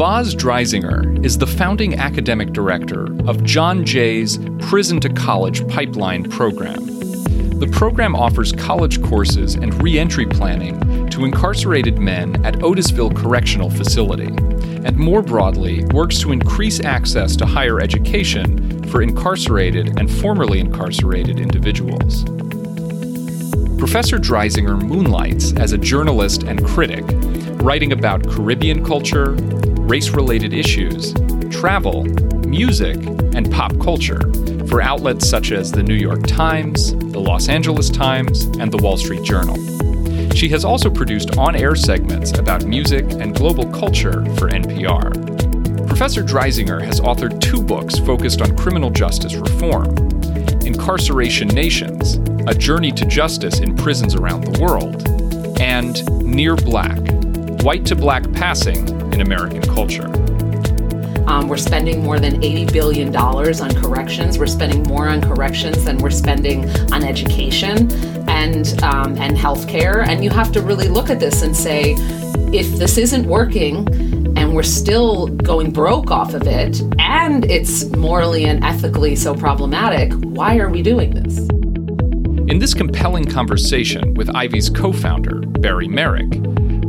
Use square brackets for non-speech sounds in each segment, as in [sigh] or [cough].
Baz Dreisinger is the founding academic director of John Jay's Prison to College Pipeline program. The program offers college courses and reentry planning to incarcerated men at Otisville Correctional Facility, and more broadly, works to increase access to higher education for incarcerated and formerly incarcerated individuals. Professor Dreisinger moonlights as a journalist and critic, writing about Caribbean culture, race related issues, travel, music, and pop culture for outlets such as the New York Times, the Los Angeles Times, and the Wall Street Journal. She has also produced on air segments about music and global culture for NPR. Professor Dreisinger has authored two books focused on criminal justice reform Incarceration Nations A Journey to Justice in Prisons Around the World, and Near Black White to Black Passing in American Culture. Um, we're spending more than $80 billion on corrections. We're spending more on corrections than we're spending on education and, um, and healthcare. And you have to really look at this and say, if this isn't working, and we're still going broke off of it, and it's morally and ethically so problematic, why are we doing this? In this compelling conversation with Ivy's co founder, Beri Meric,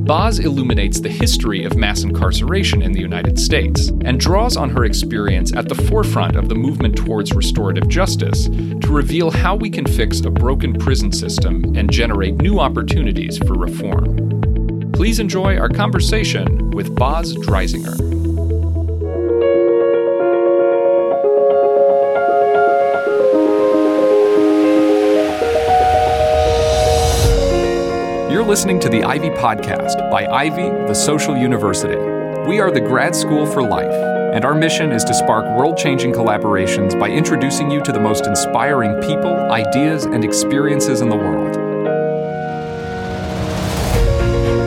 Baz illuminates the history of mass incarceration in the United States and draws on her experience at the forefront of the movement towards restorative justice to reveal how we can fix a broken prison system and generate new opportunities for reform. Please enjoy our conversation with Baz Dreisinger. Listening to the Ivy Podcast by Ivy, the Social University. We are the grad school for life, and our mission is to spark world changing collaborations by introducing you to the most inspiring people, ideas, and experiences in the world.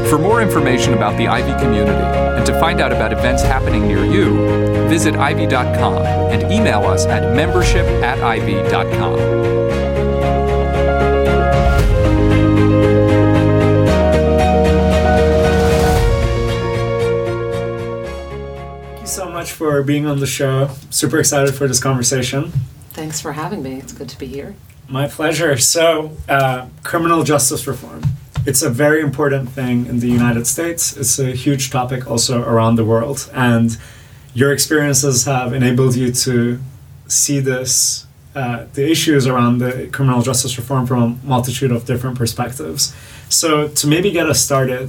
For more information about the Ivy community and to find out about events happening near you, visit ivy.com and email us at membership at ivy.com. for being on the show. Super excited for this conversation. Thanks for having me. It's good to be here. My pleasure. So, uh, criminal justice reform. It's a very important thing in the United States. It's a huge topic also around the world. And your experiences have enabled you to see this, uh, the issues around the criminal justice reform from a multitude of different perspectives. So, to maybe get us started,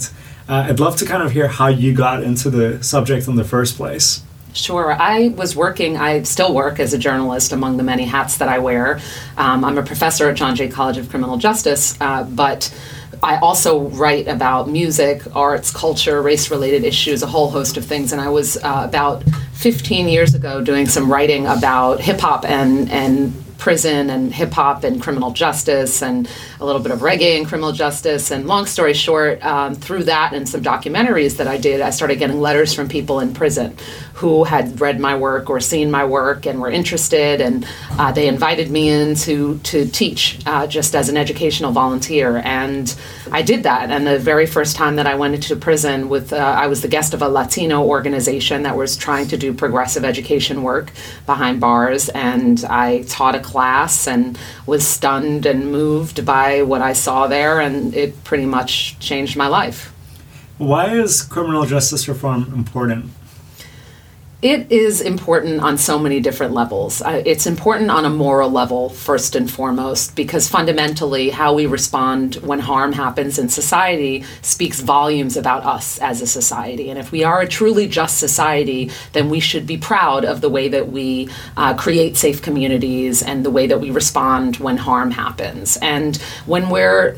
uh, I'd love to kind of hear how you got into the subject in the first place. Sure. I was working, I still work as a journalist among the many hats that I wear. Um, I'm a professor at John Jay College of Criminal Justice, uh, but I also write about music, arts, culture, race related issues, a whole host of things. And I was uh, about 15 years ago doing some writing about hip hop and, and prison and hip hop and criminal justice and a little bit of reggae and criminal justice. And long story short, um, through that and some documentaries that I did, I started getting letters from people in prison who had read my work or seen my work and were interested. And uh, they invited me in to, to teach uh, just as an educational volunteer. And I did that. And the very first time that I went into prison with, uh, I was the guest of a Latino organization that was trying to do progressive education work behind bars. And I taught a class and was stunned and moved by what I saw there. And it pretty much changed my life. Why is criminal justice reform important? It is important on so many different levels. Uh, it's important on a moral level, first and foremost, because fundamentally, how we respond when harm happens in society speaks volumes about us as a society. And if we are a truly just society, then we should be proud of the way that we uh, create safe communities and the way that we respond when harm happens. And when we're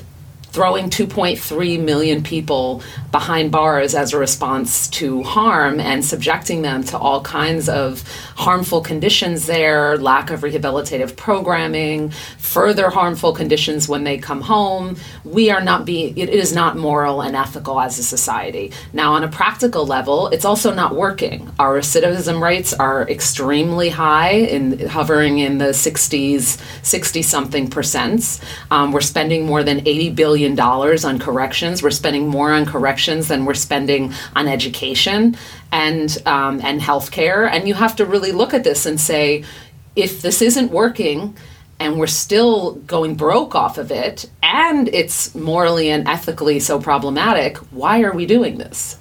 throwing 2.3 million people behind bars as a response to harm and subjecting them to all kinds of harmful conditions there, lack of rehabilitative programming, further harmful conditions when they come home. We are not being, it is not moral and ethical as a society. Now, on a practical level, it's also not working. Our recidivism rates are extremely high, in hovering in the 60s, 60 something percents. Um, we're spending more than $80 billion on corrections. We're spending more on corrections than we're spending on education and um, and healthcare. And you have to really look at this and say, if this isn't working, and we're still going broke off of it, and it's morally and ethically so problematic, why are we doing this?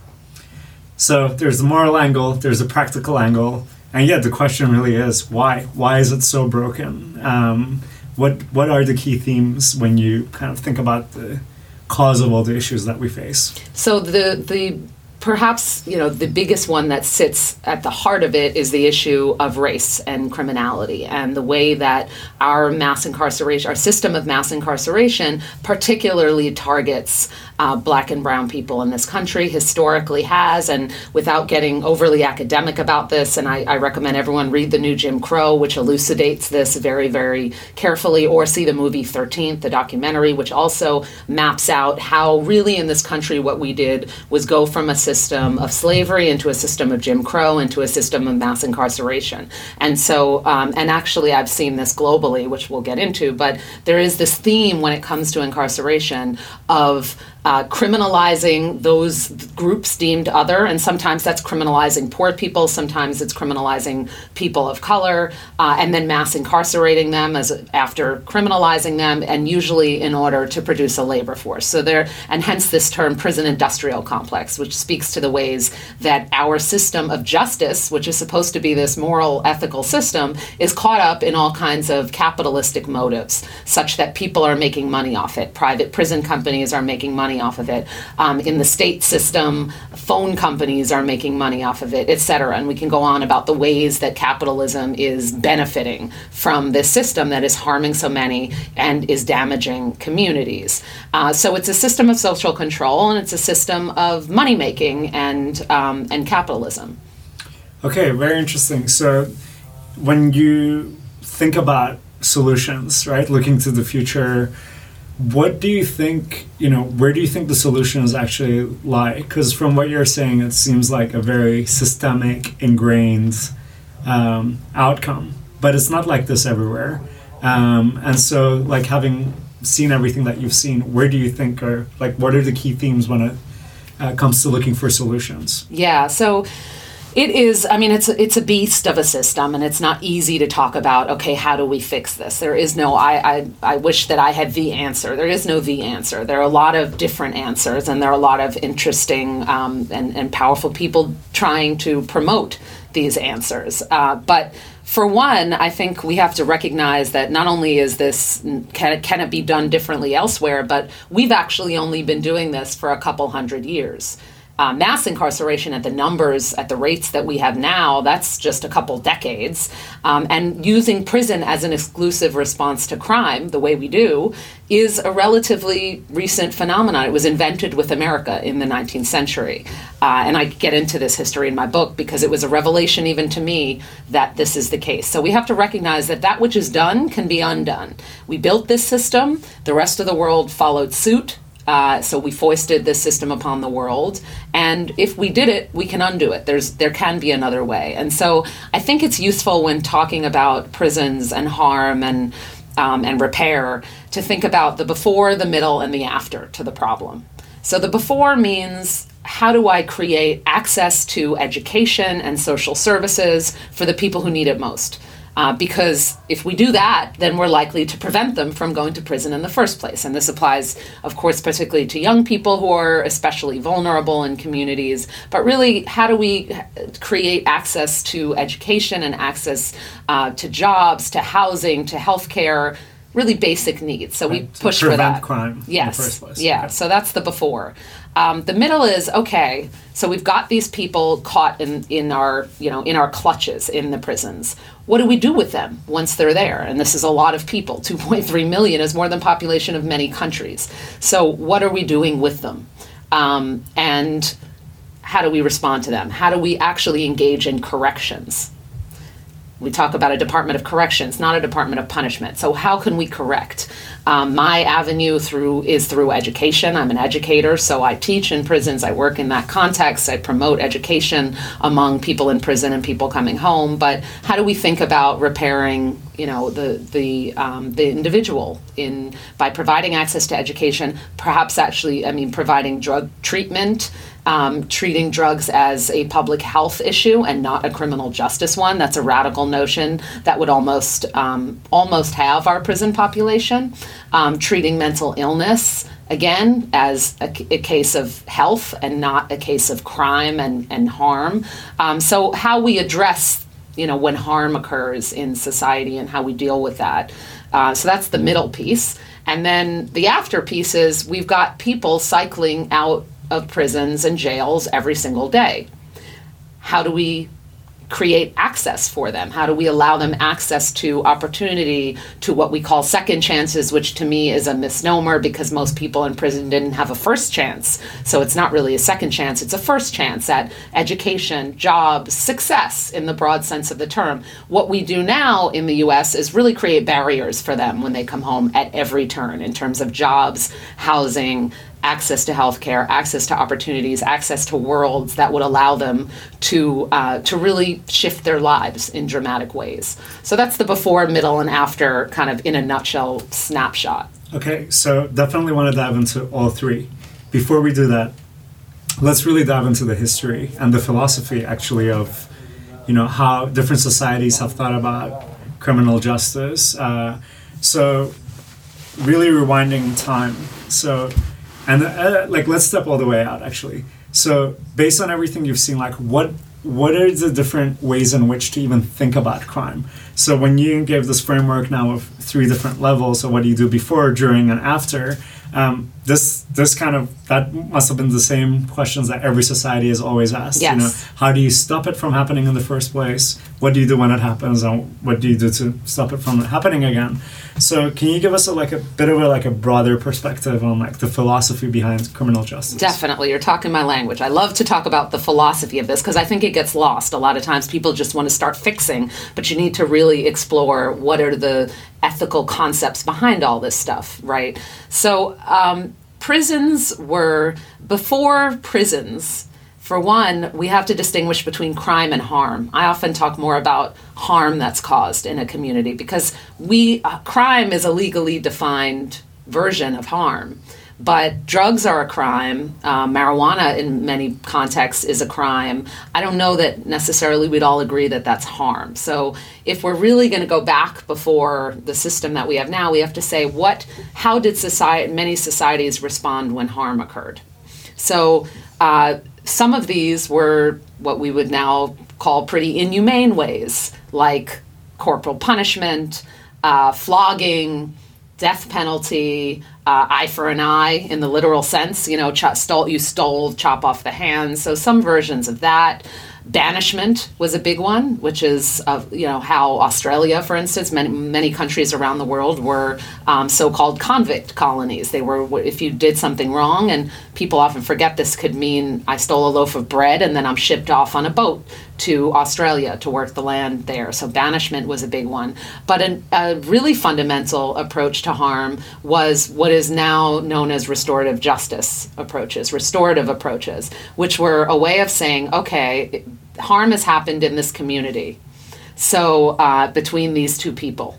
So there's a moral angle, there's a practical angle, and yet the question really is why? Why is it so broken? Um, what what are the key themes when you kind of think about the cause of all the issues that we face? So the the perhaps you know the biggest one that sits at the heart of it is the issue of race and criminality and the way that our mass incarceration our system of mass incarceration particularly targets uh, black and brown people in this country historically has and without getting overly academic about this and I, I recommend everyone read the new jim crow which elucidates this very very carefully or see the movie 13th the documentary which also maps out how really in this country what we did was go from a system of slavery into a system of Jim Crow into a system of mass incarceration. And so, um, and actually, I've seen this globally, which we'll get into, but there is this theme when it comes to incarceration of uh, criminalizing those groups deemed other, and sometimes that's criminalizing poor people, sometimes it's criminalizing people of color, uh, and then mass incarcerating them as after criminalizing them, and usually in order to produce a labor force. So there, and hence this term prison industrial complex, which speaks to the ways that our system of justice, which is supposed to be this moral, ethical system, is caught up in all kinds of capitalistic motives, such that people are making money off it. Private prison companies are making money money off of it. Um, in the state system, phone companies are making money off of it, et cetera. And we can go on about the ways that capitalism is benefiting from this system that is harming so many and is damaging communities. Uh, so it's a system of social control and it's a system of money making and um, and capitalism. Okay, very interesting. So when you think about solutions, right, looking to the future what do you think you know where do you think the solutions actually lie? Because from what you're saying it seems like a very systemic ingrained um, outcome. But it's not like this everywhere. Um, and so like having seen everything that you've seen where do you think are like what are the key themes when it uh, comes to looking for solutions? Yeah so it is. I mean, it's it's a beast of a system, and it's not easy to talk about. Okay, how do we fix this? There is no. I I, I wish that I had the answer. There is no the answer. There are a lot of different answers, and there are a lot of interesting um, and and powerful people trying to promote these answers. Uh, but for one, I think we have to recognize that not only is this can can it be done differently elsewhere, but we've actually only been doing this for a couple hundred years uh, mass incarceration at the numbers, at the rates that we have now, that's just a couple decades. Um, and using prison as an exclusive response to crime, the way we do, is a relatively recent phenomenon. It was invented with America in the 19th century. Uh, and I get into this history in my book because it was a revelation even to me that this is the case. So we have to recognize that that which is done can be undone. We built this system, the rest of the world followed suit uh, so we foisted this system upon the world, and if we did it, we can undo it. There's there can be another way, and so I think it's useful when talking about prisons and harm and um, and repair to think about the before, the middle, and the after to the problem. So the before means how do I create access to education and social services for the people who need it most? Uh, because if we do that, then we're likely to prevent them from going to prison in the first place. And this applies, of course, particularly to young people who are especially vulnerable in communities. But really, how do we create access to education and access uh, to jobs, to housing, to healthcare? Really basic needs. So right. we push for that. crime. Yes. Yeah. Okay. So that's the before. Um, the middle is okay. So we've got these people caught in in our you know in our clutches in the prisons. What do we do with them once they're there? And this is a lot of people. [laughs] 2.3 million is more than population of many countries. So what are we doing with them? Um, and how do we respond to them? How do we actually engage in corrections? We talk about a department of corrections, not a department of punishment. So how can we correct? Um, my avenue through is through education. I'm an educator, so I teach in prisons. I work in that context. I promote education among people in prison and people coming home. But how do we think about repairing, you know, the the um, the individual in by providing access to education? Perhaps actually, I mean, providing drug treatment um, treating drugs as a public health issue and not a criminal justice one. That's a radical notion that would almost um, almost have our prison population. Um, treating mental illness again as a, a, case of health and not a case of crime and, and harm. Um, so how we address you know when harm occurs in society and how we deal with that. Uh, so that's the middle piece. And then the after piece is we've got people cycling out of prisons and jails every single day. How do we create access for them? How do we allow them access to opportunity to what we call second chances, which to me is a misnomer because most people in prison didn't have a first chance. So it's not really a second chance, it's a first chance at education, jobs, success in the broad sense of the term. What we do now in the US is really create barriers for them when they come home at every turn in terms of jobs, housing, access to healthcare, access to opportunities, access to worlds that would allow them to uh, to really shift their lives in dramatic ways. So that's the before, middle, and after, kind of in a nutshell snapshot. Okay, so definitely want to dive into all three. Before we do that, let's really dive into the history and the philosophy, actually, of you know how different societies have thought about criminal justice. Uh, so, really rewinding time. So and uh, like let's step all the way out actually. So based on everything you've seen like what what are the different ways in which to even think about crime? So when you gave this framework now of three different levels so what do you do before during and after um, this this kind of that must have been the same questions that every society has always asked. Yes. You know, how do you stop it from happening in the first place? What do you do when it happens, and what do you do to stop it from happening again? So, can you give us a, like a bit of a like a broader perspective on like the philosophy behind criminal justice? Definitely, you're talking my language. I love to talk about the philosophy of this because I think it gets lost a lot of times. People just want to start fixing, but you need to really explore what are the ethical concepts behind all this stuff, right? So, um, prisons were, before prisons, for one, we have to distinguish between crime and harm. I often talk more about harm that's caused in a community because we uh, crime is a legally defined version of harm. But drugs are a crime. Uh, marijuana, in many contexts, is a crime. I don't know that necessarily we'd all agree that that's harm. So, if we're really going to go back before the system that we have now, we have to say what, how did society, many societies respond when harm occurred? So, uh, some of these were what we would now call pretty inhumane ways, like corporal punishment, uh, flogging, death penalty, uh, eye for an eye in the literal sense. You know, ch- stole you stole, chop off the hands. So some versions of that. Banishment was a big one, which is uh, you know how Australia, for instance, many many countries around the world were um, so-called convict colonies. They were if you did something wrong, and people often forget this could mean I stole a loaf of bread and then I'm shipped off on a boat to Australia to work the land there. So banishment was a big one. But an, a really fundamental approach to harm was what is now known as restorative justice approaches, restorative approaches, which were a way of saying, okay, harm has happened in this community. So uh, between these two people,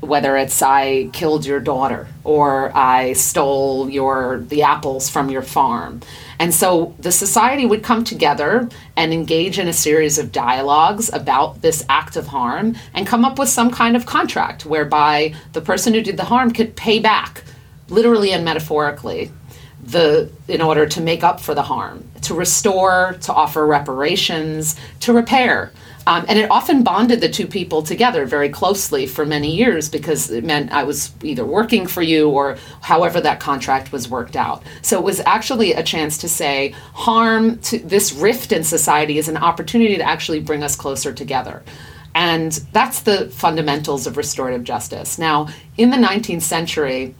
whether it's I killed your daughter or I stole your the apples from your farm. And so the society would come together and engage in a series of dialogues about this act of harm and come up with some kind of contract whereby the person who did the harm could pay back literally and metaphorically the in order to make up for the harm, to restore, to offer reparations, to repair. Um, and it often bonded the two people together very closely for many years because it meant I was either working for you or however that contract was worked out. So it was actually a chance to say harm to this rift in society is an opportunity to actually bring us closer together. And that's the fundamentals of restorative justice. Now, in the 19th century,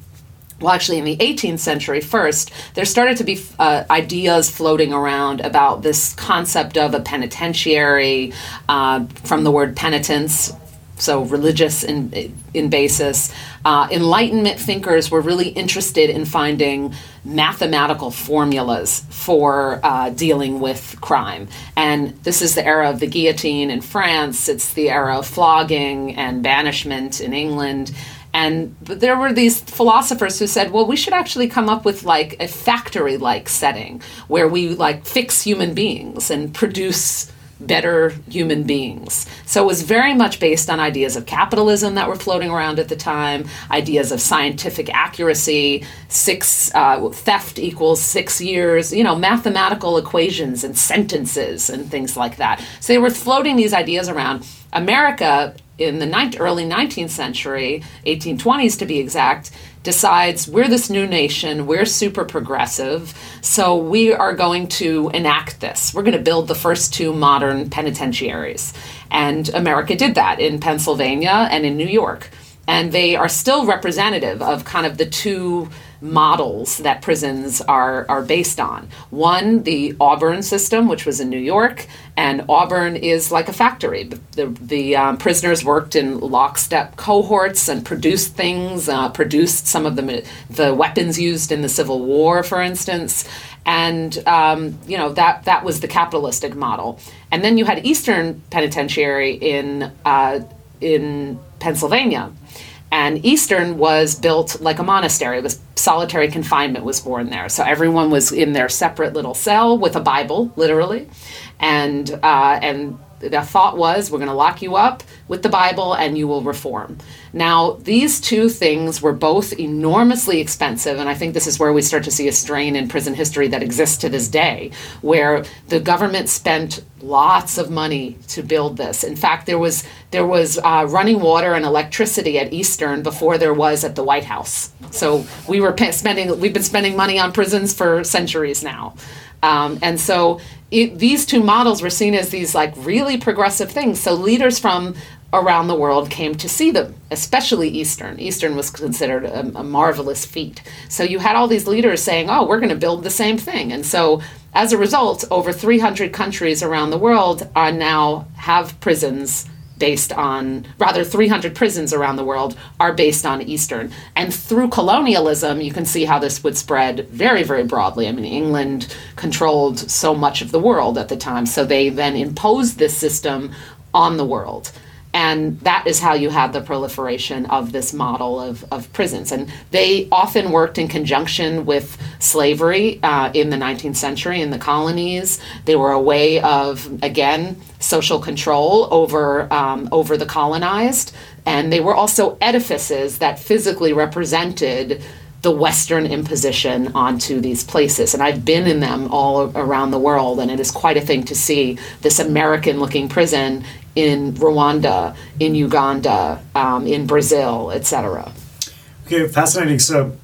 well, actually, in the 18th century first, there started to be uh, ideas floating around about this concept of a penitentiary uh, from the word penitence, so religious in, in basis. Uh, Enlightenment thinkers were really interested in finding mathematical formulas for uh, dealing with crime. And this is the era of the guillotine in France, it's the era of flogging and banishment in England. And there were these philosophers who said, well, we should actually come up with like a factory like setting where we like fix human beings and produce better human beings. So it was very much based on ideas of capitalism that were floating around at the time, ideas of scientific accuracy, six uh, theft equals six years, you know, mathematical equations and sentences and things like that. So they were floating these ideas around. America in the ni- early 19th century, 1820s to be exact, decides we're this new nation, we're super progressive, so we are going to enact this. We're going to build the first two modern penitentiaries. And America did that in Pennsylvania and in New York. And they are still representative of kind of the two models that prisons are, are based on. One, the Auburn system, which was in New York, and Auburn is like a factory. The, the um, prisoners worked in lockstep cohorts and produced things, uh, produced some of the, the weapons used in the Civil War, for instance. And um, you know that that was the capitalistic model. And then you had Eastern Penitentiary in uh, in Pennsylvania, and Eastern was built like a monastery. It was solitary confinement was born there. So everyone was in their separate little cell with a Bible, literally, and uh, and the thought was we're going to lock you up with the Bible and you will reform. Now, these two things were both enormously expensive, and I think this is where we start to see a strain in prison history that exists to this day, where the government spent lots of money to build this. In fact, there was there was uh, running water and electricity at Eastern before there was at the White House. So we were spending we've been spending money on prisons for centuries now. Um, and so it, these two models were seen as these like really progressive things. So leaders from around the world came to see them, especially Eastern. Eastern was considered a, a marvelous feat. So you had all these leaders saying, "Oh, we're going to build the same thing," and so as a result, over 300 countries around the world are now have prisons based on, rather, 300 prisons around the world are based on Eastern. And through colonialism, you can see how this would spread very, very broadly. I mean, England controlled so much of the world at the time, so they then imposed this system on the world and that is how you had the proliferation of this model of, of prisons. And they often worked in conjunction with slavery uh, in the 19th century in the colonies. They were a way of, again, social control over, um, over the colonized. And they were also edifices that physically represented the Western imposition onto these places. And I've been in them all around the world, and it is quite a thing to see this American looking prison in Rwanda, in Uganda, um, in Brazil, etc. Okay, fascinating. So,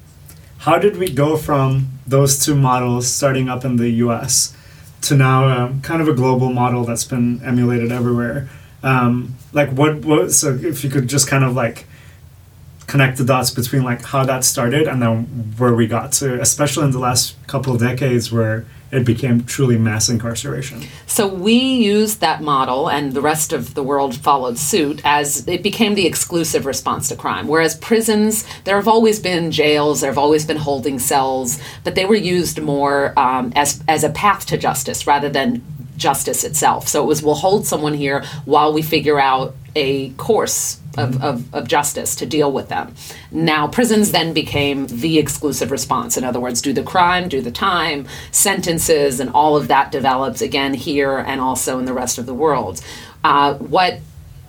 how did we go from those two models starting up in the US to now um, kind of a global model that's been emulated everywhere? Um, like, what, what, so if you could just kind of like, connect the dots between like how that started and then where we got to especially in the last couple of decades where it became truly mass incarceration. So we used that model, and the rest of the world followed suit as it became the exclusive response to crime. Whereas prisons, there have always been jails, there have always been holding cells, but they were used more um, as as a path to justice rather than justice itself. So it was we'll hold someone here while we figure out a course of, of, of, justice to deal with them. Now, prisons then became the exclusive response. In other words, do the crime, do the time, sentences, and all of that develops again here and also in the rest of the world. Uh, what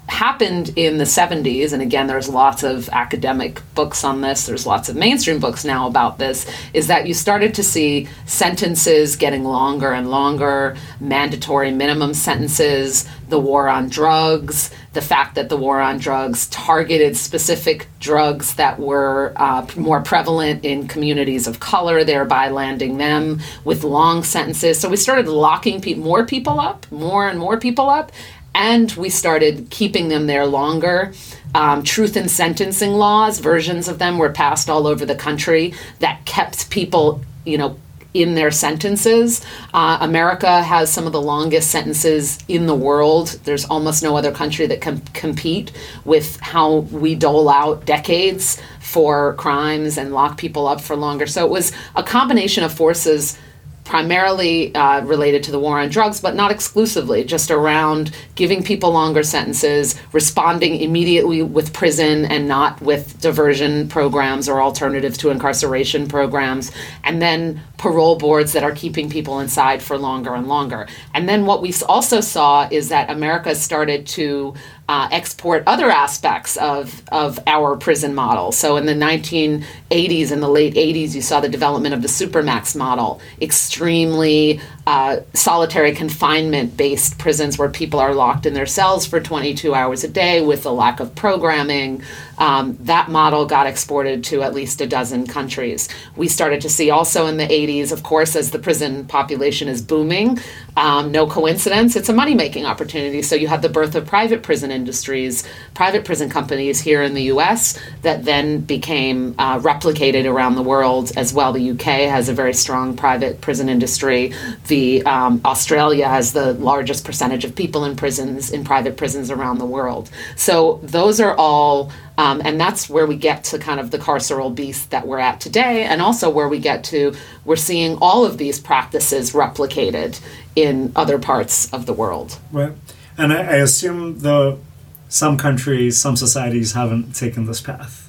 happened in the 70s, and again, there's lots of academic books on this, there's lots of mainstream books now about this, is that you started to see sentences getting longer and longer, mandatory minimum sentences, the war on drugs, the fact that the war on drugs targeted specific drugs that were uh, more prevalent in communities of color, thereby landing them with long sentences. So we started locking pe- more people up, more and more people up, and we started keeping them there longer. um, truth in sentencing laws, versions of them were passed all over the country that kept people, you know, in their sentences. Uh, America has some of the longest sentences in the world. There's almost no other country that can compete with how we dole out decades for crimes and lock people up for longer. So it was a combination of forces primarily uh, related to the war on drugs, but not exclusively, just around giving people longer sentences, responding immediately with prison and not with diversion programs or alternatives to incarceration programs, and then parole boards that are keeping people inside for longer and longer. And then what we also saw is that America started to uh, export other aspects of, of our prison model. So in the 1980s and the late 80s, you saw the development of the Supermax model, extremely uh, solitary confinement based prisons where people are locked in their cells for 22 hours a day with a lack of programming. Um, that model got exported to at least a dozen countries. We started to see also in the 80s, of course, as the prison population is booming, um, no coincidence, it's a money making opportunity. So you have the birth of private prison industries, private prison companies here in the US that then became uh, replicated around the world as well. The UK has a very strong private prison industry. The um, Australia has the largest percentage of people in prisons, in private prisons around the world. So those are all um, and that's where we get to kind of the carceral beast that we're at today, and also where we get to we're seeing all of these practices replicated in other parts of the world. Right. And I, I assume, though, some countries, some societies haven't taken this path.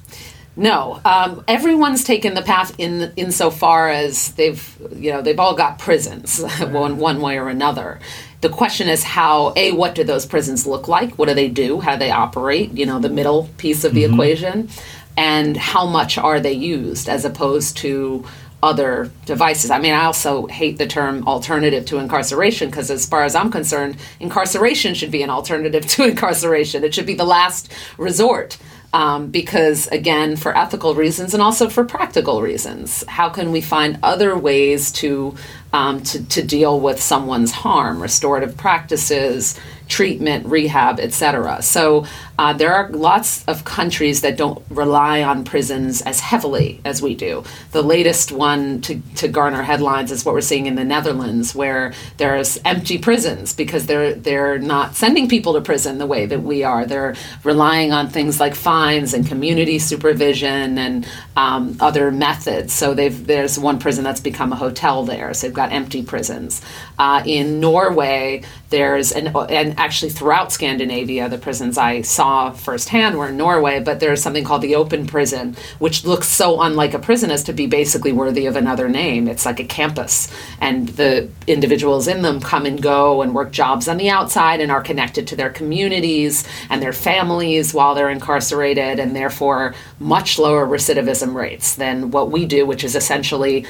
No, um, everyone's taken the path in insofar as they've you know they've all got prisons [laughs] one one way or another. The question is how a what do those prisons look like? What do they do? How do they operate? You know the middle piece of the mm-hmm. equation, and how much are they used as opposed to other devices. I mean, I also hate the term alternative to incarceration because, as far as I'm concerned, incarceration should be an alternative [laughs] to incarceration. It should be the last resort. Um, because, again, for ethical reasons and also for practical reasons, how can we find other ways to, um, to, to deal with someone's harm? Restorative practices, treatment, rehab, etc. So uh, there are lots of countries that don't rely on prisons as heavily as we do. The latest one to, to garner headlines is what we're seeing in the Netherlands, where there's empty prisons because they're they're not sending people to prison the way that we are. They're relying on things like fines and community supervision and um, other methods. So there's one prison that's become a hotel there. So they've got empty prisons. Uh, in Norway, there's an and actually throughout Scandinavia, the prisons I saw saw firsthand were in Norway, but there's something called the open prison, which looks so unlike a prison as to be basically worthy of another name. It's like a campus, and the individuals in them come and go and work jobs on the outside and are connected to their communities and their families while they're incarcerated, and therefore much lower recidivism rates than what we do, which is essentially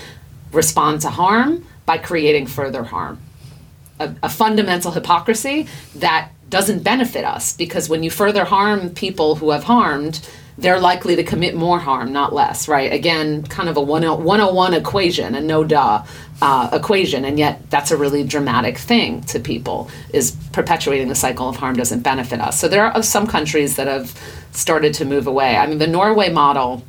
respond to harm by creating further harm. A, a, fundamental hypocrisy that doesn't benefit us because when you further harm people who have harmed, they're likely to commit more harm, not less, right? Again, kind of a 101 equation, a no duh uh, equation, and yet that's a really dramatic thing to people, is perpetuating the cycle of harm doesn't benefit us. So there are some countries that have started to move away. I mean, the Norway model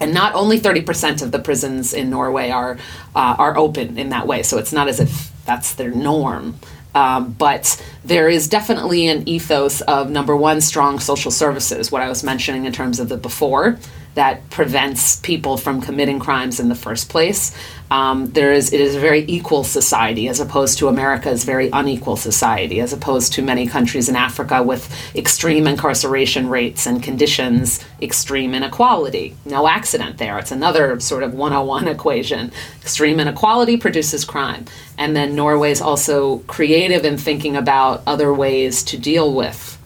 and not only 30% of the prisons in Norway are uh, are open in that way. So it's not as if that's their norm. Um, but there is definitely an ethos of number one, strong social services, what I was mentioning in terms of the before, that prevents people from committing crimes in the first place. Um, there is it is a very equal society as opposed to America's very unequal society, as opposed to many countries in Africa with extreme incarceration rates and conditions, extreme inequality. No accident there. It's another sort of 101 [laughs] equation. Extreme inequality produces crime. And then Norway is also creative in thinking about other ways to deal with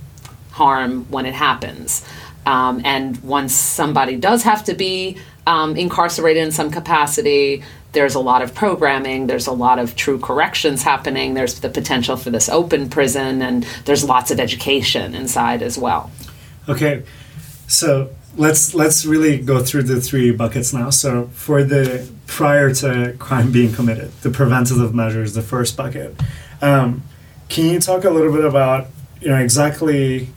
harm when it happens. Um, and once somebody does have to be um, incarcerated in some capacity, there's a lot of programming, there's a lot of true corrections happening, there's the potential for this open prison, and there's lots of education inside as well. Okay, so let's let's really go through the three buckets now. So for the prior to crime being committed, the preventative measures, the first bucket. Um, can you talk a little bit about you know exactly,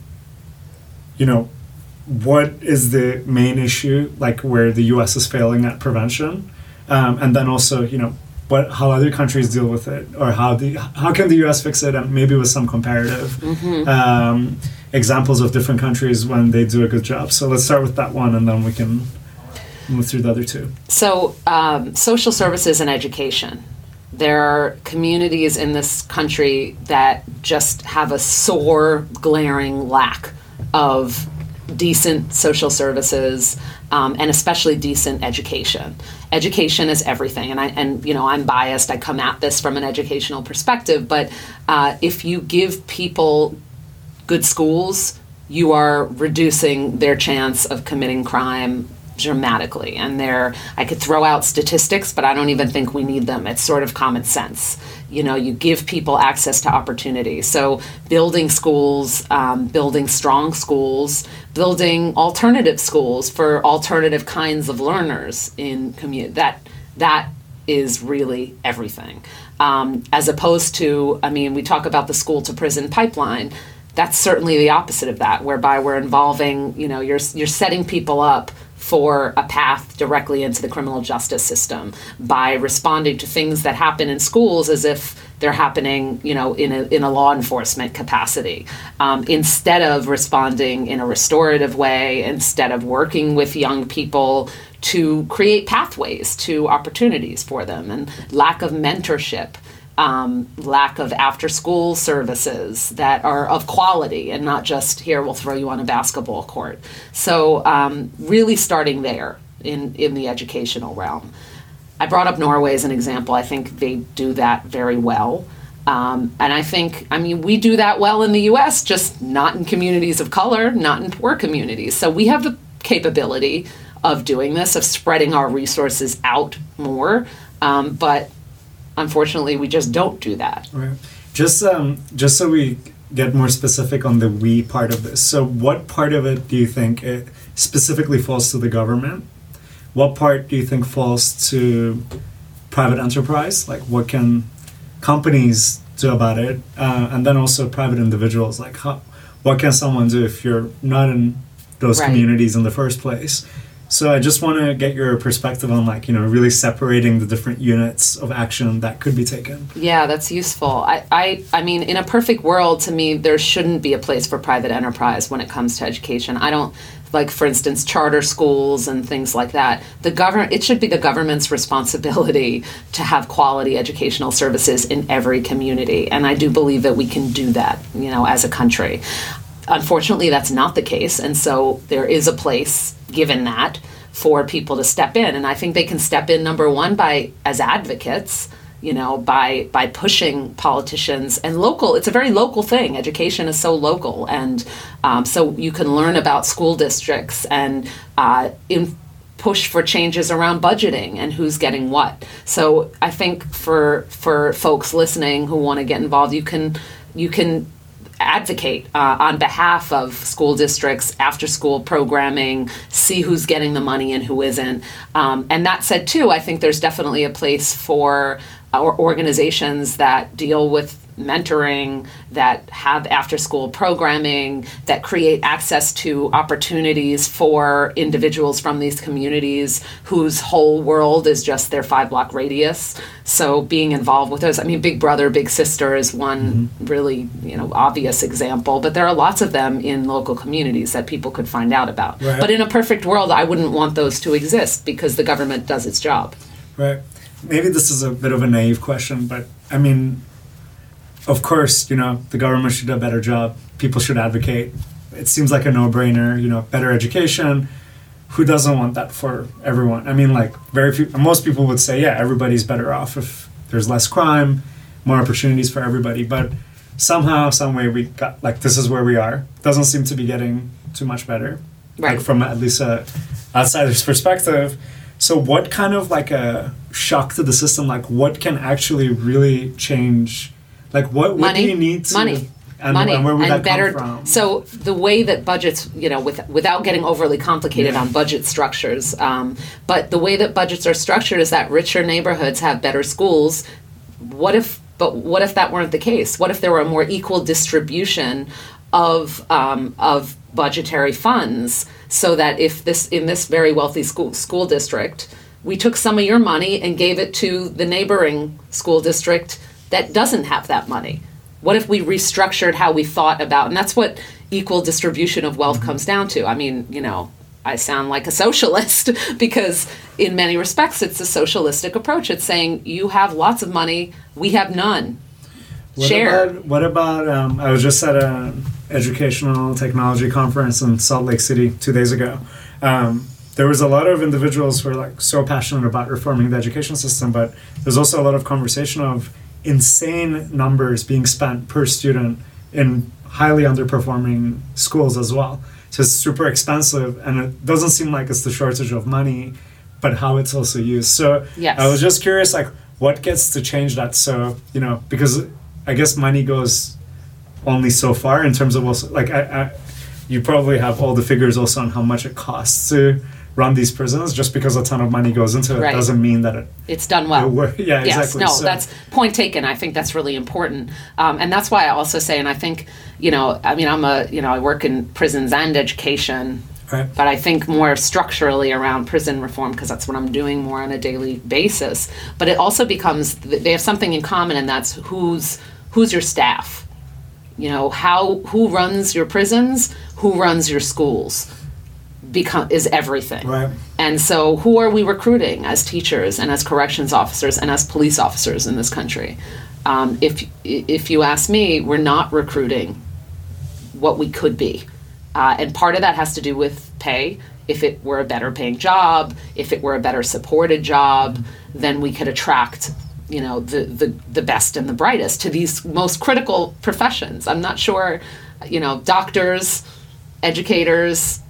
you know, what is the main issue, like where the U.S. is failing at prevention, um, and then also, you know, what how other countries deal with it, or how the how can the U.S. fix it, and maybe with some comparative Mm-hmm. um, examples of different countries when they do a good job. So let's start with that one, and then we can move through the other two. So, um, social services and education. There are communities in this country that just have a sore, glaring lack of decent social services um, and especially decent education. Education is everything, and I and you know I'm biased. I come at this from an educational perspective, but uh, if you give people good schools, you are reducing their chance of committing crime dramatically. And there, I could throw out statistics, but I don't even think we need them. It's sort of common sense. You know, you give people access to opportunity. So, building schools, um, building strong schools, building alternative schools for alternative kinds of learners in community. That that is really everything. Um, as opposed to, I mean, we talk about the school to prison pipeline. That's certainly the opposite of that, whereby we're involving, you know, you're you're setting people up for a path directly into the criminal justice system by responding to things that happen in schools as if they're happening, you know, in a in a law enforcement capacity, um, instead of responding in a restorative way, instead of working with young people to create pathways to opportunities for them, and lack of mentorship um, lack of after school services that are of quality and not just here we'll throw you on a basketball court. So um, really starting there in, in the educational realm. I brought up norway as an example. I think they do that very well. Um, and i think i mean we do that well in the us just not in communities of color not in poor communities. So we have the capability of doing this of spreading our resources out more. Um, but unfortunately we just don't do that Right. Just um, just so we get more specific on the we part of this. So, what part of it do you think it specifically falls to the government? What part do you think falls to private enterprise? Like, what can companies do about it? Uh, and then also private individuals. Like, how, what can someone do if you're not in those Right. communities in the first place? So I just want to get your perspective on like you know really separating the different units of action that could be taken. Yeah, that's useful. I, I, I mean, in a perfect world, to me, there shouldn't be a place for private enterprise when it comes to education. I don't like, for instance, charter schools and things like that. The government, it should be the government's responsibility [laughs] to have quality educational services in every community, and I do believe that we can do that, you know, as a country. Unfortunately, that's not the case, and so there is a place given that for people to step in, and I think they can step in number one by as advocates you know by by pushing politicians. And local it's a very local thing. Education is so local. And um, so you can learn about school districts and uh, in, push for changes around budgeting and who's getting what. So i think for for folks listening who want to get involved you can you can advocate uh, on behalf of school districts after school programming see who's getting the money and who isn't. Um, and that said too i think there's definitely a place for our organizations that deal with mentoring that have after school programming that create access to opportunities for individuals from these communities whose whole world is just their five block radius so being involved with those i mean big brother big sister is one mm-hmm. really you know obvious example but there are lots of them in local communities that people could find out about Right. but in a perfect world i wouldn't want those to exist because the government does its job Right. Maybe this is a bit of a naive question, but I mean, of course, you know, the government should do a better job. People should advocate. It seems like a no-brainer. You know, better education. Who doesn't want that for everyone? I mean, like very few. Most people would say, yeah, everybody's better off if there's less crime, more opportunities for everybody. But somehow, some way, we got like this is where we are. Doesn't seem to be getting too much better Right. like from at least a outsider's perspective. So what kind of like a shock to the system? Like what can actually really change? Like what what money. do you need to money. and, money. And where would that better come from? so the way that budgets you know with, without getting overly complicated Yeah. on budget structures um, but the way that budgets are structured is that richer neighborhoods have better schools. What if but what if that weren't the case? What if there were a more equal distribution of um, of budgetary funds so that if this in this very wealthy school school district we took some of your money and gave it to the neighboring school district that doesn't have that money what if we restructured how we thought about and that's what equal distribution of wealth comes down to i mean you know I sound like a [laughs] socialist [laughs] because, in many respects, it's a socialistic approach. It's saying you have lots of money, we have none. What Share. About, what about? Um, I was just at an educational technology conference in Salt Lake City two days ago. Um, there was a lot of individuals who are like so passionate about reforming the education system, but there's also a lot of conversation of insane numbers being spent per student in highly underperforming schools as well. So it's super expensive, and it doesn't seem like it's the shortage of money, but how it's also used. So Yes. I was just curious, like, what gets to change that? So you know, because I guess money goes only so far in terms of also like I, I you probably have all the figures also on how much it costs to run these prisons. Just because a ton of money goes into it Right. doesn't mean that it. It's done well. it yeah, yes, exactly. no, So- that's point taken. I think that's really important, um, and that's why I also say, and I think, you know, I mean, I'm a, you know, I work in prisons and education, Right. but I think more structurally around prison reform because that's what I'm doing more on a daily basis. But it also becomes they have something in common, and that's who's who's your staff. You know, how who runs your prisons, who runs your schools, become is everything. Right. And so, who are we recruiting as teachers and as corrections officers and as police officers in this country? Um, if if you ask me, we're not recruiting what we could be, uh, and part of that has to do with pay. If it were a better paying job, if it were a better supported job, then we could attract you know the, the the best and the brightest to these most critical professions. I'm not sure, you know, doctors, educators,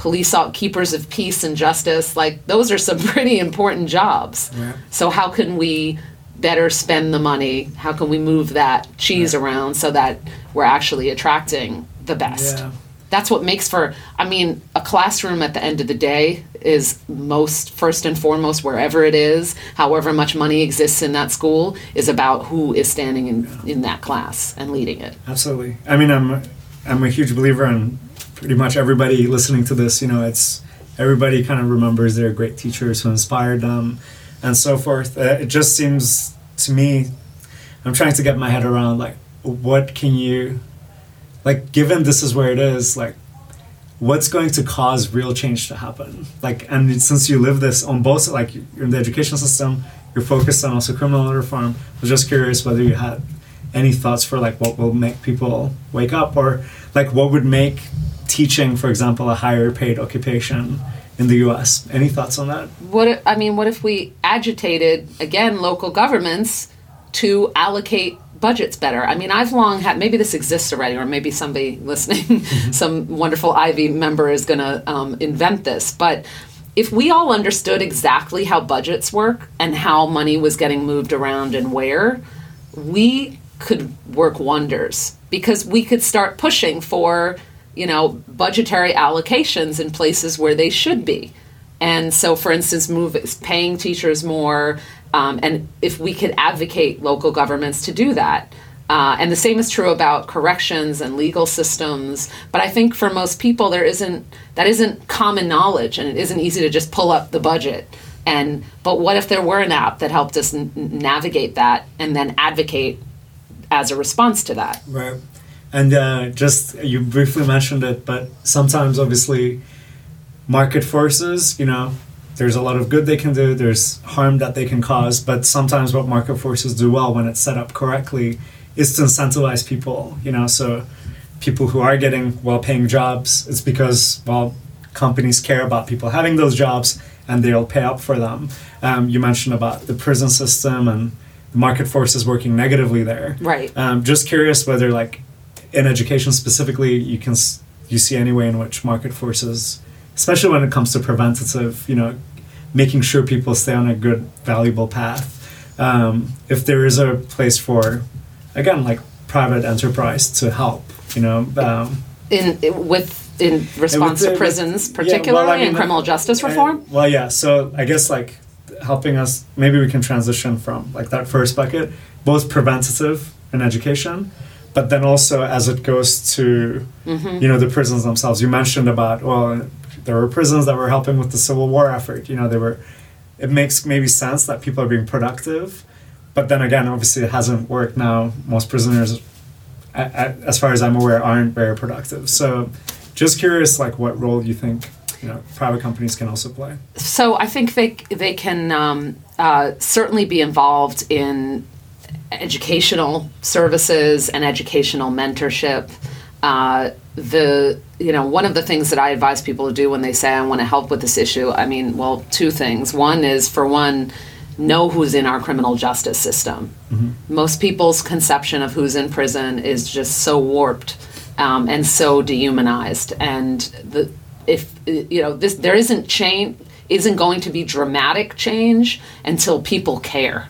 police keepers of peace and justice like those are some [laughs] pretty important jobs Yeah. so how can we better spend the money how can we move that cheese around so that we're actually attracting the best Yeah. that's what makes for i mean a classroom at the end of the day is most first and foremost wherever it is however much money exists in that school is about who is standing in, in that class and leading it Absolutely. I mean, I'm I'm a huge believer in pretty much everybody listening to this. You know, it's everybody kind of remembers their great teachers who inspired them, and so forth. Uh, it just seems to me, I'm trying to get my head around like, what can you, like, given this is where it is, like. What's going to cause real change to happen? Like, and since you live this on both, like, you're in the education system, you're focused on also criminal reform. I was just curious whether you had any thoughts for like what will make people wake up or like what would make teaching for example a higher paid occupation in the US any thoughts on that what I mean, what if we agitated again local governments to allocate budgets better? I mean, I've long had maybe this exists already, or maybe somebody [laughs] listening, some wonderful Ivy member is going to um, invent this, but. If we all understood exactly how budgets work and how money was getting moved around and where, we could work wonders because we could start pushing for, you know, budgetary allocations in places where they should be. And so, for instance, move paying teachers more, um, and if we could advocate local governments to do that. Uh, and the same is true about corrections and legal systems. But I think for most people, there isn't that isn't common knowledge, and it isn't easy to just pull up the budget. And but what if there were an app that helped us n- navigate that and then advocate as a response to that? right and uh, just you briefly mentioned it but sometimes obviously market forces you know there's a lot of good they can do there's harm that they can cause but sometimes what market forces do well when it's set up correctly is to incentivize people you know so people who are getting well-paying jobs it's because well companies care about people having those jobs and they'll pay up for them um, you mentioned about the prison system and the market forces working negatively there Right. um, just curious whether like in education specifically you can you see any way in which market forces especially when it comes to preventative you know making sure people stay on a good valuable path um, if there is a place for again like private enterprise to help you know um, In with in response the- to prisons, yeah, well, particularly I mean, in criminal justice reform. well yeah so i guess like helping us maybe we can transition from like that first bucket both preventative in education but then also as it goes to mm-hmm. you know the prisons themselves. You mentioned about well there were prisons that were helping with the civil war effort. You know they were it makes maybe sense that people are being productive but then again obviously it hasn't worked now. Most prisoners as far as i'm aware aren't very productive. So just curious like what role you think you know private companies can also play So I think they they can um, uh, certainly be involved in educational services and educational mentorship. Uh, the you know one of the things that I advise people to do when they say I want to help with this issue. I mean, well, two things. One is for one, know who's in our criminal justice system. Most people's conception of who's in prison is just so warped um, and so dehumanized, and the if you know this there isn't change isn't going to be dramatic change until people care.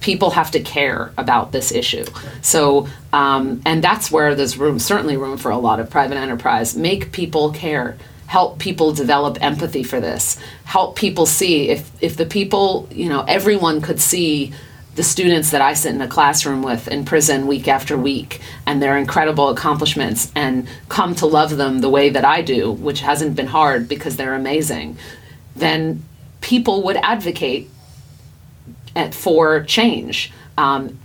People have to care about this issue. So um, and that's where there's room certainly room for a lot of private enterprise. Make people care. Help people develop empathy for this. Help people see if if the people you know everyone could see the students that I sit in a classroom with in prison week after week and their incredible accomplishments and come to love them the way that I do, which hasn't been hard because they're amazing, then people would advocate at, for change. Um,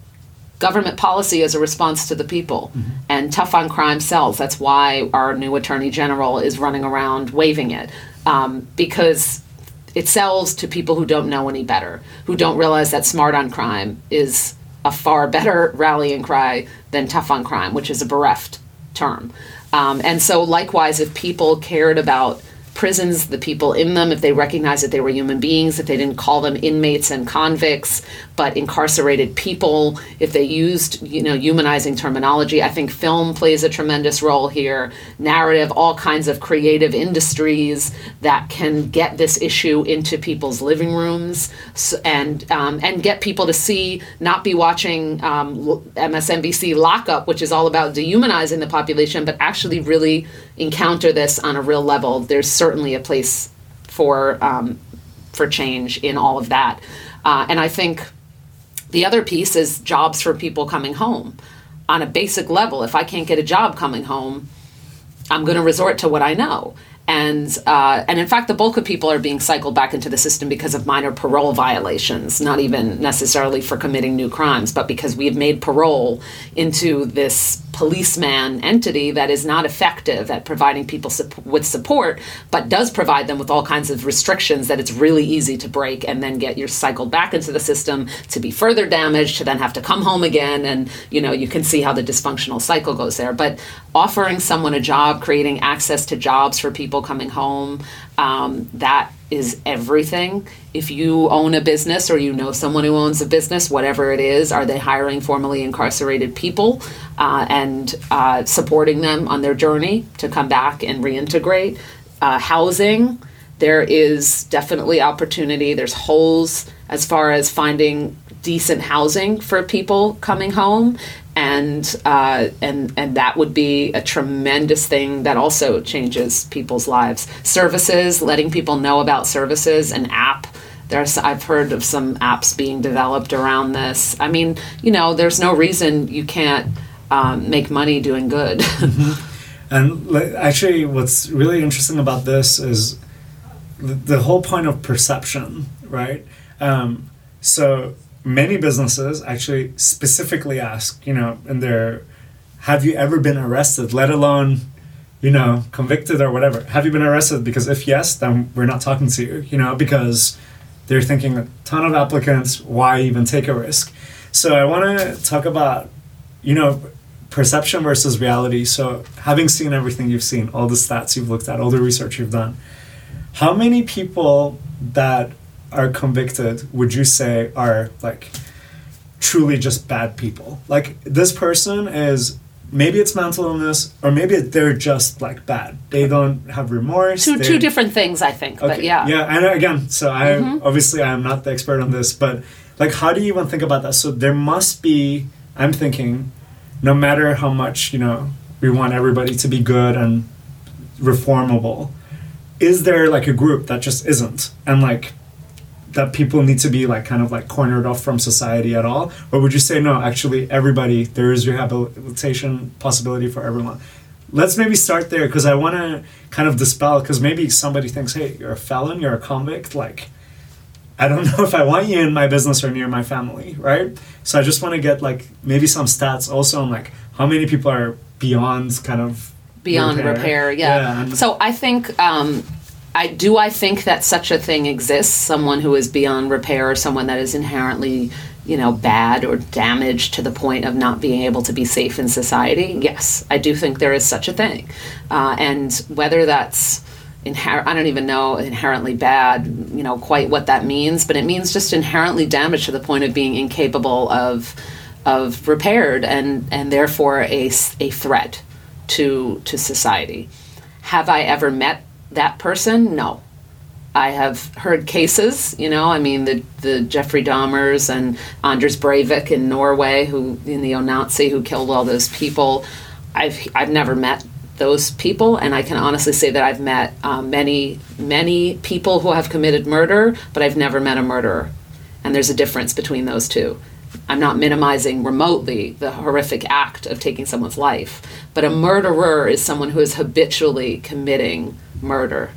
government policy is a response to the people, and tough on crime sells. That's why our new attorney general is running around waving it um, because it sells to people who don't know any better, who don't realize that smart on crime is a far better rallying cry than tough on crime, which is a bereft term. Um, and so, likewise, if people cared about prisons, the people in them, if they recognized that they were human beings, if they didn't call them inmates and convicts, but incarcerated people, if they used, you know, humanizing terminology, I think film plays a tremendous role here. Narrative, all kinds of creative industries that can get this issue into people's living rooms and um, and get people to see, not be watching um, MSNBC Lockup, which is all about dehumanizing the population, but actually really encounter this on a real level. There's certainly a place for um, for change in all of that, uh, and I think the other piece is jobs for people coming home. On a basic level, if I can't get a job coming home, I'm going to resort to what I know. And uh, and in fact, the bulk of people are being cycled back into the system because of minor parole violations, not even necessarily for committing new crimes, but because we have made parole into this policeman entity that is not effective at providing people with support, but does provide them with all kinds of restrictions that it's really easy to break and then get you cycled back into the system to be further damaged, to then have to come home again. And, you know, you can see how the dysfunctional cycle goes there. But offering someone a job, creating access to jobs for people coming home, um, that is everything. If you own a business or you know someone who owns a business, whatever it is, are they hiring formerly incarcerated people uh, and uh, supporting them on their journey to come back and reintegrate? Uh, housing, there is definitely opportunity. There's holes as far as finding decent housing for people coming home and uh, and and that would be a tremendous thing that also changes people's lives. Services, letting people know about services, an app. There's I've heard of some apps being developed around this. I mean, you know, there's no reason you can't um, make money doing good. [laughs] And like, actually, what's really interesting about this is the, the whole point of perception, right? Um, so many businesses actually specifically ask, you know, in their, have you ever been arrested, let alone, you know, convicted or whatever? Have you been arrested? Because if yes, then we're not talking to you, you know, because they're thinking a ton of applicants, why even take a risk? So I want to talk about, you know, perception versus reality. So, having seen everything you've seen, all the stats you've looked at, all the research you've done, how many people that are convicted would you say are like truly just bad people? Like, this person is maybe it's mental illness, or maybe they're just like bad. They don't have remorse. two two different things, I think. But yeah. Yeah, and again, so I mm-hmm. obviously I am not the expert on this, but like, how do you even think about that? So there must be. I'm thinking, no matter how much you know we want everybody to be good and reformable, is there like a group that just isn't? And like, that people need to be like kind of like cornered off from society at all? Or would you say no actually everybody there is rehabilitation possibility for everyone? Let's maybe start there because i want to kind of dispel because maybe somebody thinks hey you're a felon you're a convict like i don't [laughs] know if i want you in my business or near my family right? So i just want to get like maybe some stats also on like how many people are beyond kind of beyond repair, repair yeah. yeah so i think um, I do I think that such a thing exists, someone who is beyond repair, or someone that is inherently, you know, bad or damaged to the point of not being able to be safe in society. Yes, I do think there is such a thing, uh, and whether that's inher- I don't even know inherently bad, you know, quite what that means, but it means just inherently damaged to the point of being incapable of of repaired and and therefore a a threat to to society. Have I ever met that person, no. I have heard cases, you know, I mean, the, the Jeffrey Dahmers and Anders Breivik in Norway, who in the Nazi, who killed all those people. I've, I've never met those people, and I can honestly say that I've met um, many, many people who have committed murder, but I've never met a murderer. And there's a difference between those two. I'm not minimizing remotely the horrific act of taking someone's life, but a murderer is someone who is habitually committing murder.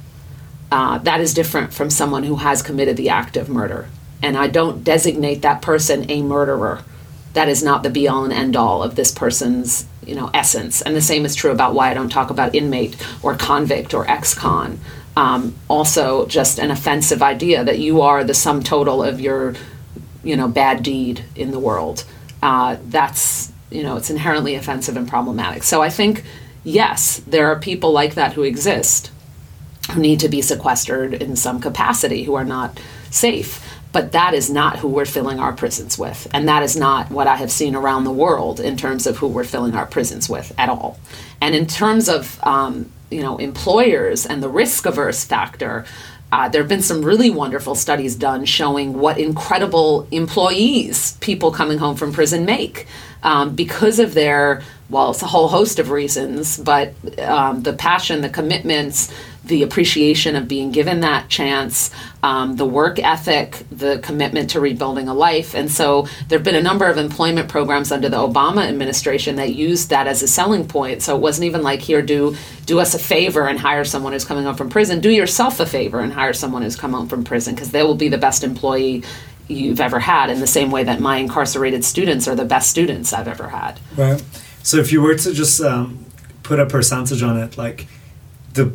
Uh, that is different from someone who has committed the act of murder. And I don't designate that person a murderer. That is not the be all and end all of this person's you know essence. And the same is true about why I don't talk about inmate or convict or ex-con. Um, also, just an offensive idea that you are the sum total of your you know bad deed in the world. Uh, that's you know it's inherently offensive and problematic. So I think yes, there are people like that who exist need to be sequestered in some capacity who are not safe. But that is not who we're filling our prisons with. And that is not what I have seen around the world in terms of who we're filling our prisons with at all. And in terms of, um, you know, employers and the risk averse factor, uh, there have been some really wonderful studies done showing what incredible employees people coming home from prison make um, because of their well, it's a whole host of reasons, but um, the passion, the commitments, the appreciation of being given that chance, um, the work ethic, the commitment to rebuilding a life. And so there have been a number of employment programs under the Obama administration that used that as a selling point. So it wasn't even like, here, do, do us a favor and hire someone who's coming home from prison. Do yourself a favor and hire someone who's come home from prison because they will be the best employee you've ever had in the same way that my incarcerated students are the best students I've ever had. Right. So if you were to just um, put a percentage on it, like the,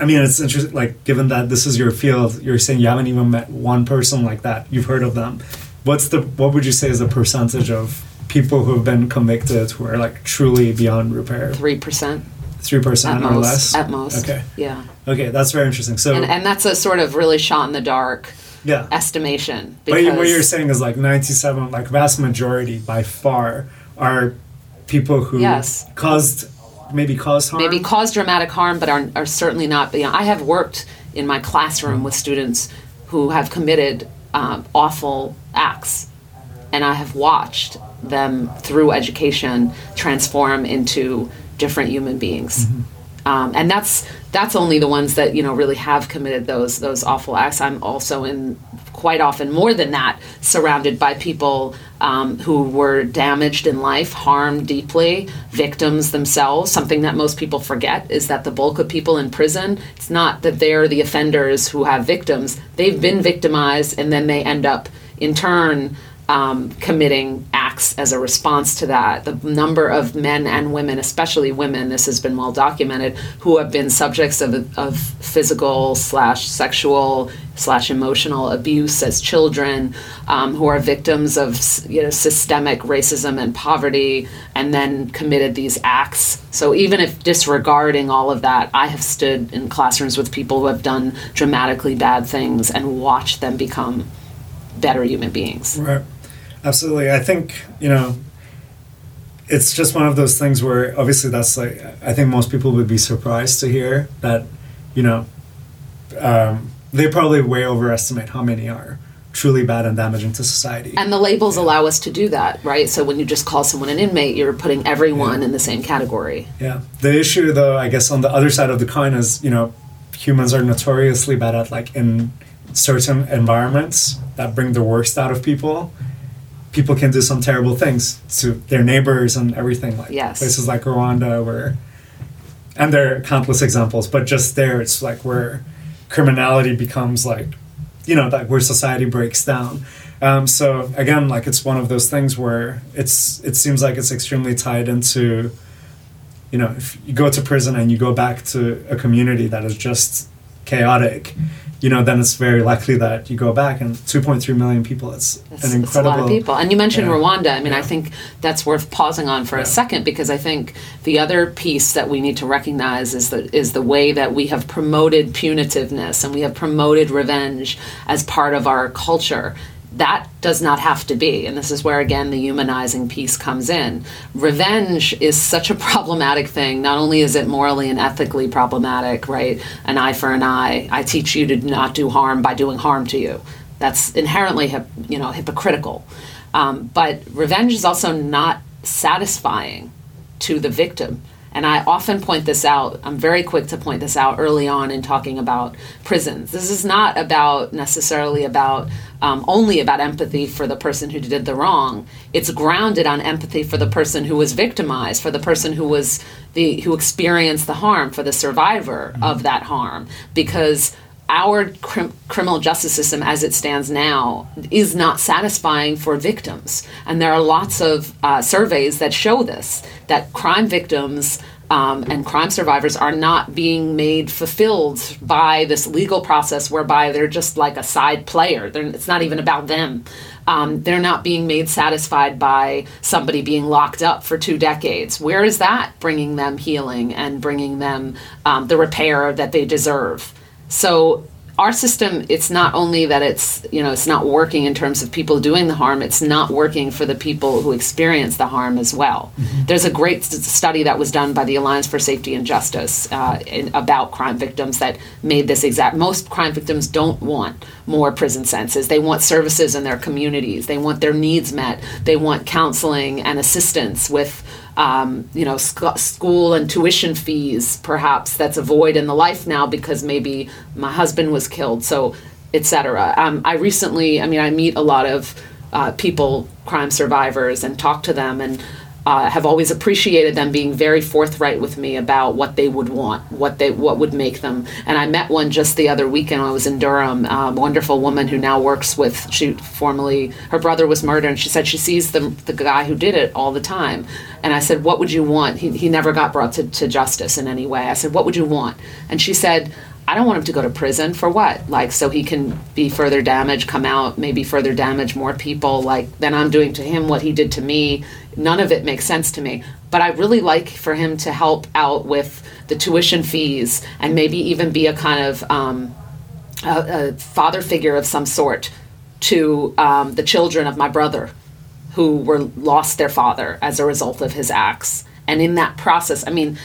I mean, it's interesting. Like given that this is your field, you're saying you haven't even met one person like that. You've heard of them. What's the what would you say is the percentage of people who have been convicted who are like truly beyond repair? Three percent. Three percent or most, less. At most. Okay. Yeah. Okay, that's very interesting. So and, and that's a sort of really shot in the dark yeah. estimation. But what you're saying is like 97, like vast majority by far are people who yes. caused maybe caused harm maybe caused dramatic harm but are, are certainly not beyond i have worked in my classroom with students who have committed um, awful acts and i have watched them through education transform into different human beings mm-hmm. um, and that's that's only the ones that you know really have committed those those awful acts i'm also in quite often more than that, surrounded by people um, who were damaged in life, harmed deeply, victims themselves. Something that most people forget is that the bulk of people in prison, it's not that they're the offenders who have victims, they've been victimized and then they end up in turn um, committing acts as a response to that. The number of men and women, especially women, this has been well documented, who have been subjects of, of physical slash sexual slash emotional abuse as children, um, who are victims of you know systemic racism and poverty, and then committed these acts. So even if disregarding all of that, I have stood in classrooms with people who have done dramatically bad things and watched them become better human beings. Right. Absolutely. I think, you know, it's just one of those things where obviously that's like, I think most people would be surprised to hear that, you know, um, they probably way overestimate how many are truly bad and damaging to society. And the labels yeah. allow us to do that, right? So when you just call someone an inmate, you're putting everyone yeah. in the same category. Yeah. The issue, though, I guess on the other side of the coin is, you know, humans are notoriously bad at like in certain environments that bring the worst out of people, people can do some terrible things to their neighbors and everything like Yes. places like Rwanda where and there are countless examples, but just there it's like where criminality becomes like you know, like where society breaks down. Um, so again, like it's one of those things where it's it seems like it's extremely tied into you know, if you go to prison and you go back to a community that is just chaotic, you know, then it's very likely that you go back and 2.3 million people. It's an it's a lot of people. And you mentioned yeah. Rwanda. I mean, I think that's worth pausing on for Yeah. a second because I think the other piece that we need to recognize is the is the way that we have promoted punitiveness and we have promoted revenge as part of our culture. That does not have to be, and this is where again the humanizing piece comes in. Revenge is such a [laughs] problematic thing. Not only is it morally and ethically problematic, right? An eye for an eye. I teach you to not do harm by doing harm to you. That's inherently, you know, hypocritical. Um, but revenge is also not satisfying to the victim. And I often point this out. I'm very quick to point this out early on in talking about prisons. This is not about necessarily about um, only about empathy for the person who did the wrong. It's grounded on empathy for the person who was victimized, for the person who was the who experienced the harm, for the survivor of that harm, because our crim- criminal justice system as it stands now is not satisfying for victims. And there are lots of uh, surveys that show this that crime victims um, and crime survivors are not being made fulfilled by this legal process whereby they're just like a side player. They're, it's not even about them. Um, they're not being made satisfied by somebody being locked up for two decades. Where is that bringing them healing and bringing them um, the repair that they deserve so our system, it's not only that it's you know it's not working in terms of people doing the harm. It's not working for the people who experience the harm as well. There's a great st- study that was done by the Alliance for Safety and Justice uh, in, about crime victims that made this exact. Most crime victims don't want more prison sentences. They want services in their communities. They want their needs met. They want counseling and assistance with um, you know, sc- school and tuition fees, perhaps that's a void in the life now because maybe my husband was killed, so etc. Um, I recently, I mean, I meet a lot of uh, people, crime survivors, and talk to them, and uh, have always appreciated them being very forthright with me about what they would want, what they what would make them. And I met one just the other weekend. I was in Durham. A wonderful woman who now works with. She formerly her brother was murdered, and she said she sees the the guy who did it all the time. And I said, "What would you want?" He he never got brought to, to justice in any way. I said, "What would you want?" And she said. I don't want him to go to prison for what? Like, so he can be further damaged, come out, maybe further damage more people. Like, then I'm doing to him what he did to me. None of it makes sense to me. But I really like for him to help out with the tuition fees and maybe even be a kind of um, a, a father figure of some sort to um, the children of my brother who were lost their father as a result of his acts. And in that process, I mean,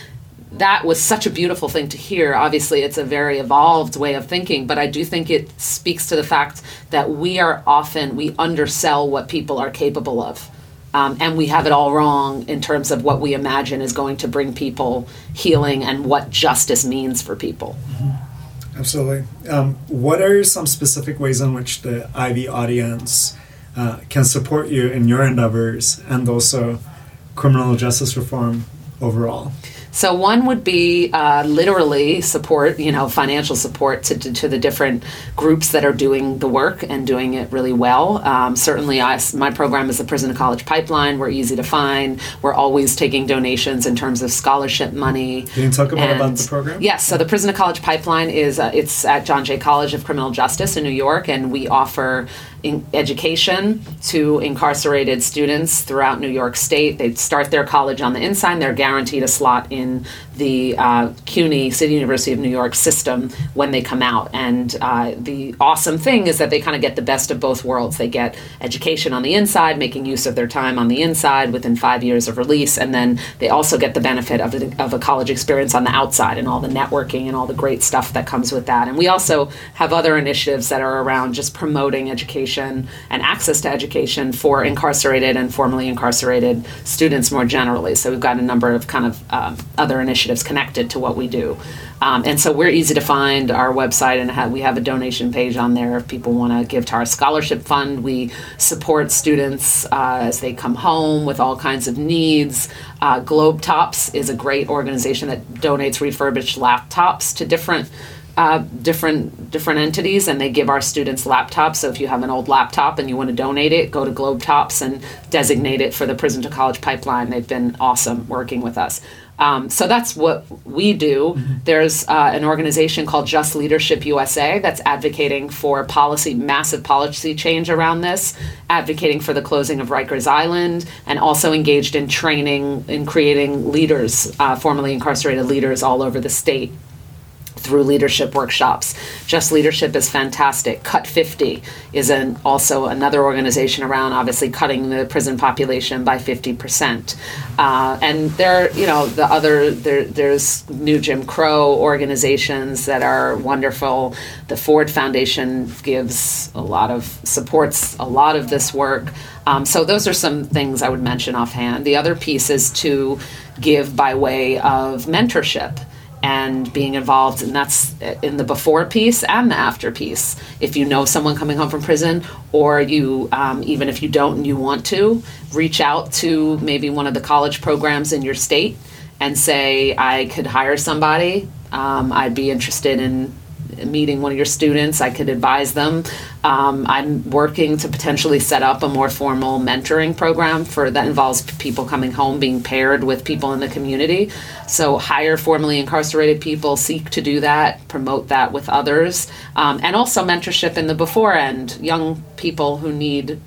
that was such a beautiful thing to hear. Obviously, it's a very evolved way of thinking, but I do think it speaks to the fact that we are often, we undersell what people are capable of. Um, and we have it all wrong in terms of what we imagine is going to bring people healing and what justice means for people. Absolutely. Um, what are some specific ways in which the Ivy audience uh, can support you in your endeavors and also criminal justice reform overall? So one would be uh, literally support, you know, financial support to, to, to, the different groups that are doing the work and doing it really well. Um, certainly, I, my program is the Prison to College Pipeline. We're easy to find. We're always taking donations in terms of scholarship money. Can you talk about, And- about the program? Yes, so the Prison to College Pipeline is uh, it's at John Jay College of Criminal Justice in New York, and we offer in education to incarcerated students throughout New York State. They start their college on the inside. They're guaranteed a slot in the uh, CUNY City University of New York system when they come out. And uh, the awesome thing is that they kind of get the best of both worlds. They get education on the inside, making use of their time on the inside within five years of release, and then they also get the benefit of, of a college experience on the outside and all the networking and all the great stuff that comes with that. And we also have other initiatives that are around just promoting education and access to education for incarcerated and formerly incarcerated students more generally. So we've got a number of kind of um, other initiatives connected to what we do. Um, and so we're easy to find. Our website and have, we have a donation page on there if people want to give to our scholarship fund. We support students uh, as they come home with all kinds of needs. Uh, is a great organization that donates refurbished laptops to different uh, different different entities and they give our students laptops so if you have an old laptop and you want to donate it go to Globetops and designate it for the prison to college pipeline they've been awesome working with us um, so that's what we do mm-hmm. there's uh, an organization called just leadership usa that's advocating for policy massive policy change around this advocating for the closing of rikers island and also engaged in training in creating leaders uh, formerly incarcerated leaders all over the state through leadership workshops. Just Leadership is fantastic. Cut 50 is an, also another organization around obviously cutting the prison population by 50%. Uh, and there, you know, the other, there, there's new Jim Crow organizations that are wonderful. The Ford Foundation gives a lot of, supports a lot of this work. Um, so those are some things I would mention offhand. The other piece is to give by way of mentorship and being involved and that's in the before piece and the after piece. If you know someone coming home from prison or you um, even if you don't and you want to reach out to maybe one of the college programs in your state and say i could hire somebody. Um, i'd be interested in meeting one of your students, I could advise them. Um, I'm working to potentially set up a more formal mentoring program for that involves people coming home being paired with people in the community. So hire formerly incarcerated people, seek to do that, promote that with others, um, and also mentorship in the before end, young people who need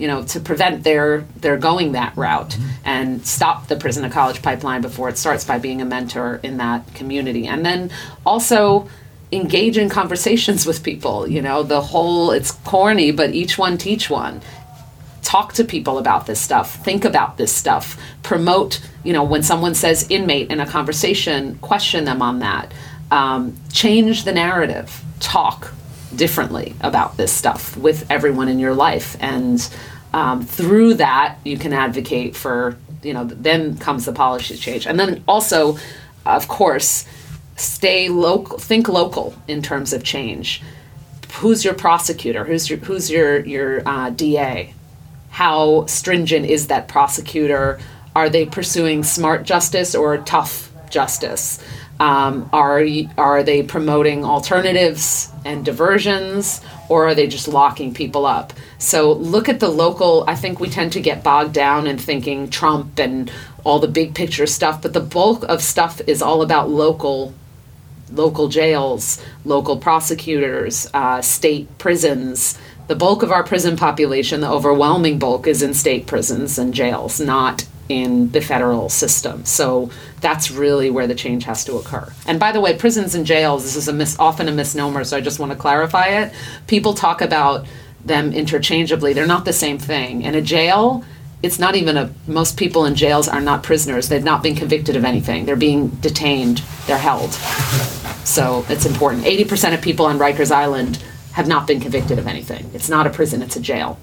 you know, to prevent their their going that route and stop the prison to college pipeline before it starts by being a mentor in that community. And then also engage in conversations with people you know the whole it's corny but each one teach one. Talk to people about this stuff think about this stuff promote you know when someone says inmate in a conversation question them on that. Um, change the narrative talk differently about this stuff with everyone in your life. And um, through that you can advocate for you know then comes the policy change. And then also of course stay local think local in terms of change. Who's your prosecutor? Who's your who's your your uh, da how stringent is that prosecutor? Are they pursuing smart justice or tough justice? Um, are are they promoting alternatives and diversions or are they just locking people up? So look at the local i think we tend to get bogged down in thinking trump and all the big picture stuff but the bulk of stuff is all about local local jails, local prosecutors, uh, state prisons. The bulk of our prison population, the overwhelming bulk, is in state prisons and jails, not in the federal system. So that's really where the change has to occur. And by the way, prisons and jails, this is a mis- often a misnomer, so I just want to clarify it. People talk about them interchangeably, they're not the same thing. In a jail, it's not even a most people in jails are not prisoners they've not been convicted of anything they're being detained they're held so it's important 80% of people on rikers island have not been convicted of anything it's not a prison it's a jail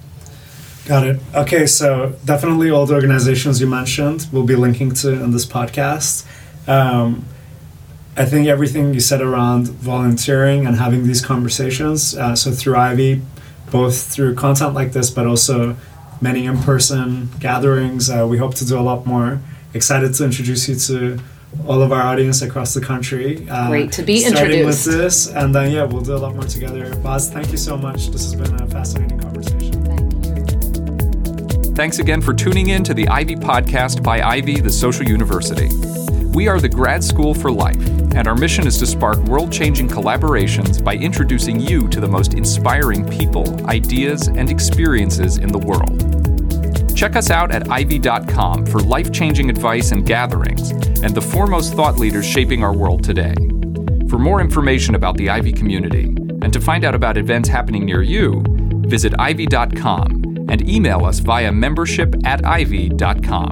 got it okay so definitely all the organizations you mentioned we'll be linking to in this podcast um, i think everything you said around volunteering and having these conversations uh, so through ivy both through content like this but also many in person gatherings. Uh, we hope to do a lot more. Excited to introduce you to all of our audience across the country. Uh, Great to be starting introduced. with this, and then yeah, we'll do a lot more together. Baz, thank you so much. This has been a fascinating conversation. Thank you. Thanks again for tuning in to the Ivy Podcast by Ivy, the Social University. We are the Grad School for Life, and our mission is to spark world changing collaborations by introducing you to the most inspiring people, ideas, and experiences in the world. Check us out at ivy.com for life changing advice and gatherings, and the foremost thought leaders shaping our world today. For more information about the Ivy community, and to find out about events happening near you, visit ivy.com and email us via membership at ivy.com.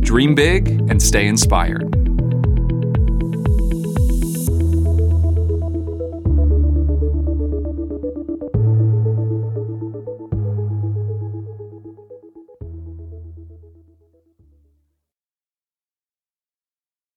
Dream big and stay inspired.